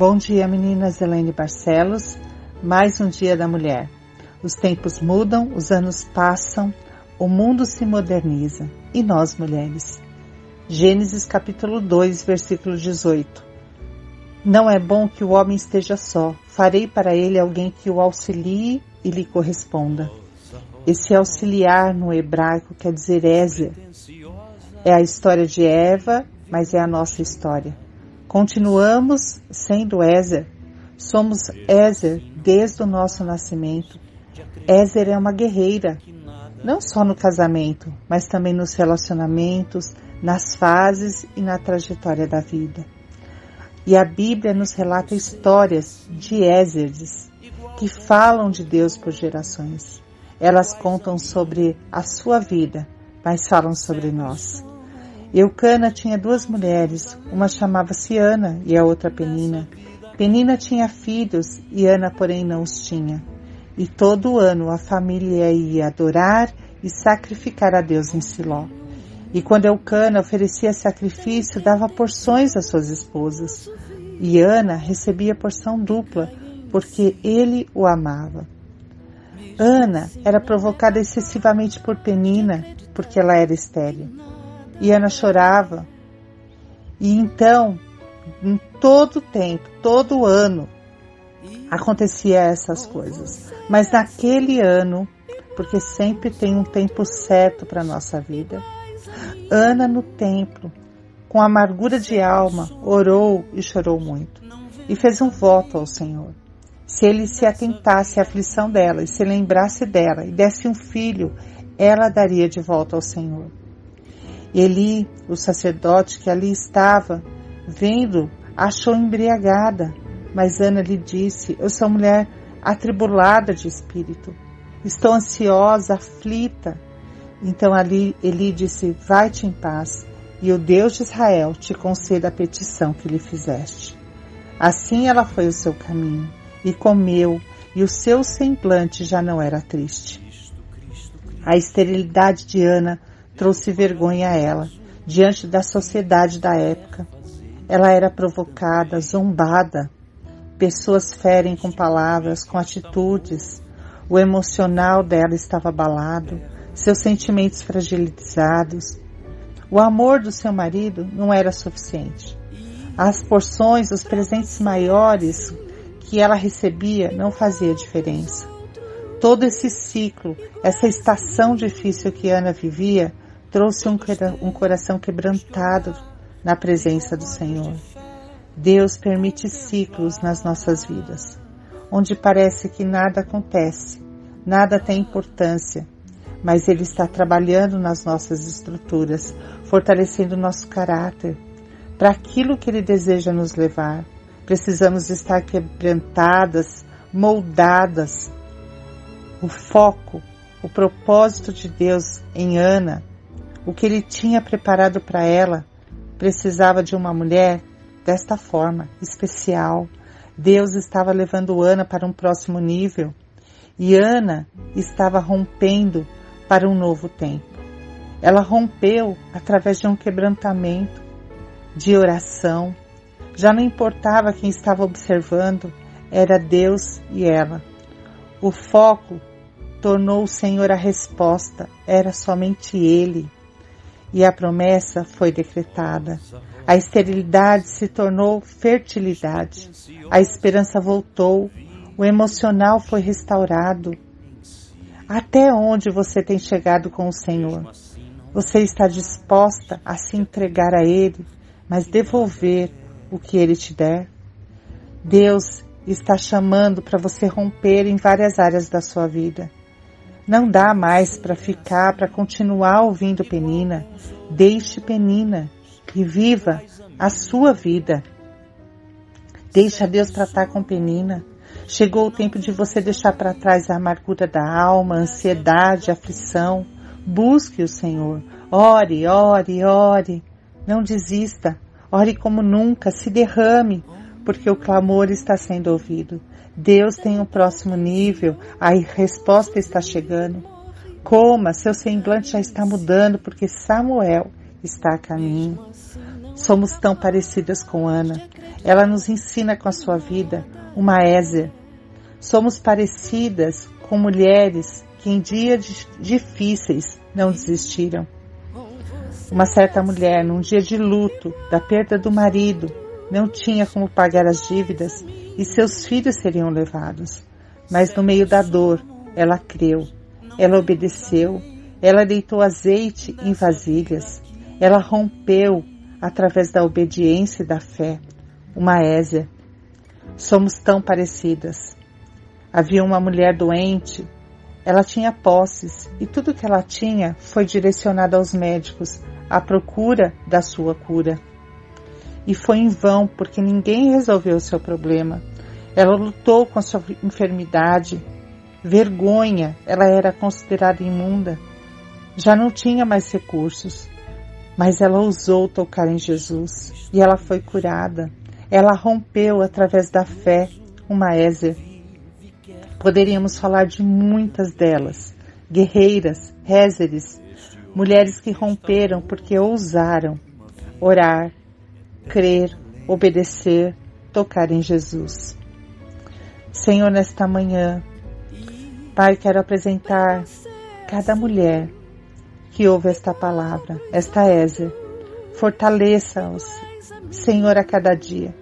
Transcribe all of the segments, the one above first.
Bom dia, meninas. Elaine Barcelos. Mais um dia da mulher. Os tempos mudam, os anos passam, o mundo se moderniza. E nós, mulheres? Gênesis capítulo 2, versículo 18. Não é bom que o homem esteja só. Farei para ele alguém que o auxilie e lhe corresponda. Esse auxiliar no hebraico quer dizer Ézer. É a história de Eva, mas é a nossa história. Continuamos sendo Ézer. Somos Ézer desde o nosso nascimento. Ézer é uma guerreira, não só no casamento, mas também nos relacionamentos, nas fases e na trajetória da vida. E a Bíblia nos relata histórias de Ézeres que falam de Deus por gerações. Elas contam sobre a sua vida, mas falam sobre nós. Eucana tinha duas mulheres, uma chamava-se Ana e a outra Penina. Penina tinha filhos e Ana, porém, não os tinha. E todo ano a família ia adorar e sacrificar a Deus em Siló. E quando Eucana oferecia sacrifício, dava porções às suas esposas. E Ana recebia porção dupla, porque ele o amava. Ana era provocada excessivamente por Penina, porque ela era estéril. E Ana chorava. E então, em todo tempo, todo ano, acontecia essas coisas. Mas naquele ano, porque sempre tem um tempo certo para nossa vida, Ana no templo, com amargura de alma, orou e chorou muito. E fez um voto ao Senhor. Se ele se atentasse à aflição dela e se lembrasse dela e desse um filho, ela daria de volta ao Senhor. Eli, o sacerdote que ali estava, vendo, achou embriagada, mas Ana lhe disse: Eu sou mulher atribulada de espírito, estou ansiosa, aflita. Então ali Eli disse: Vai-te em paz, e o Deus de Israel te conceda a petição que lhe fizeste. Assim ela foi o seu caminho, e comeu, e o seu semblante já não era triste. A esterilidade de Ana trouxe vergonha a ela, diante da sociedade da época. Ela era provocada, zombada. Pessoas ferem com palavras, com atitudes. O emocional dela estava abalado, seus sentimentos fragilizados. O amor do seu marido não era suficiente. As porções, os presentes maiores que ela recebia não fazia diferença. Todo esse ciclo, essa estação difícil que Ana vivia, trouxe um, um coração quebrantado na presença do Senhor. Deus permite ciclos nas nossas vidas, onde parece que nada acontece, nada tem importância, mas Ele está trabalhando nas nossas estruturas, fortalecendo nosso caráter para aquilo que Ele deseja nos levar. Precisamos estar quebrantadas, moldadas. O foco, o propósito de Deus em Ana o que ele tinha preparado para ela precisava de uma mulher desta forma, especial. Deus estava levando Ana para um próximo nível e Ana estava rompendo para um novo tempo. Ela rompeu através de um quebrantamento, de oração. Já não importava quem estava observando, era Deus e ela. O foco tornou o Senhor a resposta, era somente Ele e a promessa foi decretada. A esterilidade se tornou fertilidade. A esperança voltou. O emocional foi restaurado. Até onde você tem chegado com o Senhor? Você está disposta a se entregar a Ele, mas devolver o que Ele te der? Deus está chamando para você romper em várias áreas da sua vida. Não dá mais para ficar, para continuar ouvindo Penina. Deixe Penina e viva a sua vida. Deixa Deus tratar com Penina. Chegou o tempo de você deixar para trás a amargura da alma, ansiedade, aflição. Busque o Senhor. Ore, ore, ore. Não desista. Ore como nunca. Se derrame, porque o clamor está sendo ouvido. Deus tem um próximo nível, a resposta está chegando. Coma, seu semblante já está mudando porque Samuel está a caminho. Somos tão parecidas com Ana. Ela nos ensina com a sua vida uma Ézer. Somos parecidas com mulheres que em dias difíceis não desistiram. Uma certa mulher, num dia de luto da perda do marido, não tinha como pagar as dívidas e seus filhos seriam levados. Mas no meio da dor, ela creu, ela obedeceu, ela deitou azeite em vasilhas, ela rompeu através da obediência e da fé. Uma Ésia. Somos tão parecidas. Havia uma mulher doente, ela tinha posses e tudo que ela tinha foi direcionado aos médicos à procura da sua cura. E foi em vão, porque ninguém resolveu o seu problema. Ela lutou com sua enfermidade. Vergonha, ela era considerada imunda. Já não tinha mais recursos. Mas ela ousou tocar em Jesus e ela foi curada. Ela rompeu através da fé uma Ézer. Poderíamos falar de muitas delas, guerreiras, rézeres, mulheres que romperam porque ousaram orar, crer, obedecer, tocar em Jesus. Senhor, nesta manhã, Pai, quero apresentar cada mulher que ouve esta palavra, esta Ézer. Fortaleça-os, Senhor, a cada dia.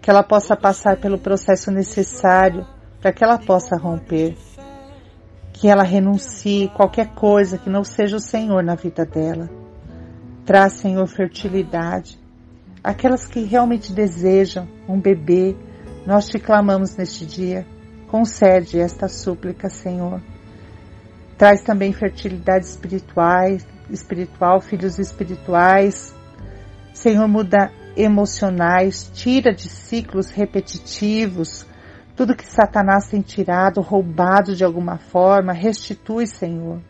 Que ela possa passar pelo processo necessário para que ela possa romper. Que ela renuncie qualquer coisa que não seja o Senhor na vida dela. Traz, Senhor, fertilidade. Aquelas que realmente desejam um bebê, nós te clamamos neste dia. Concede esta súplica, Senhor. Traz também fertilidade espiritual, espiritual, filhos espirituais. Senhor, muda emocionais, tira de ciclos repetitivos tudo que Satanás tem tirado, roubado de alguma forma, restitui, Senhor.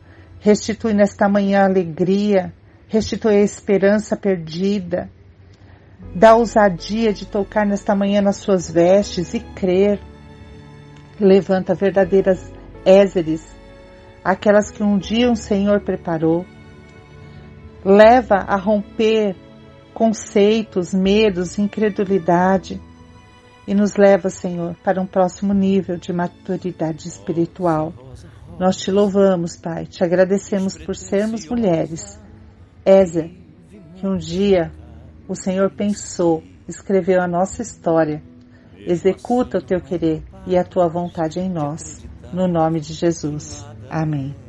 Restitui nesta manhã a alegria, restitui a esperança perdida. Dá ousadia de tocar nesta manhã nas suas vestes e crer. Levanta verdadeiras Ézeres aquelas que um dia um Senhor preparou. Leva a romper conceitos, medos, incredulidade e nos leva, Senhor, para um próximo nível de maturidade espiritual. Nós te louvamos, Pai, te agradecemos por sermos mulheres. Ézer, que um dia o Senhor pensou, escreveu a nossa história. Executa o teu querer e a tua vontade em nós. No nome de Jesus. Amém.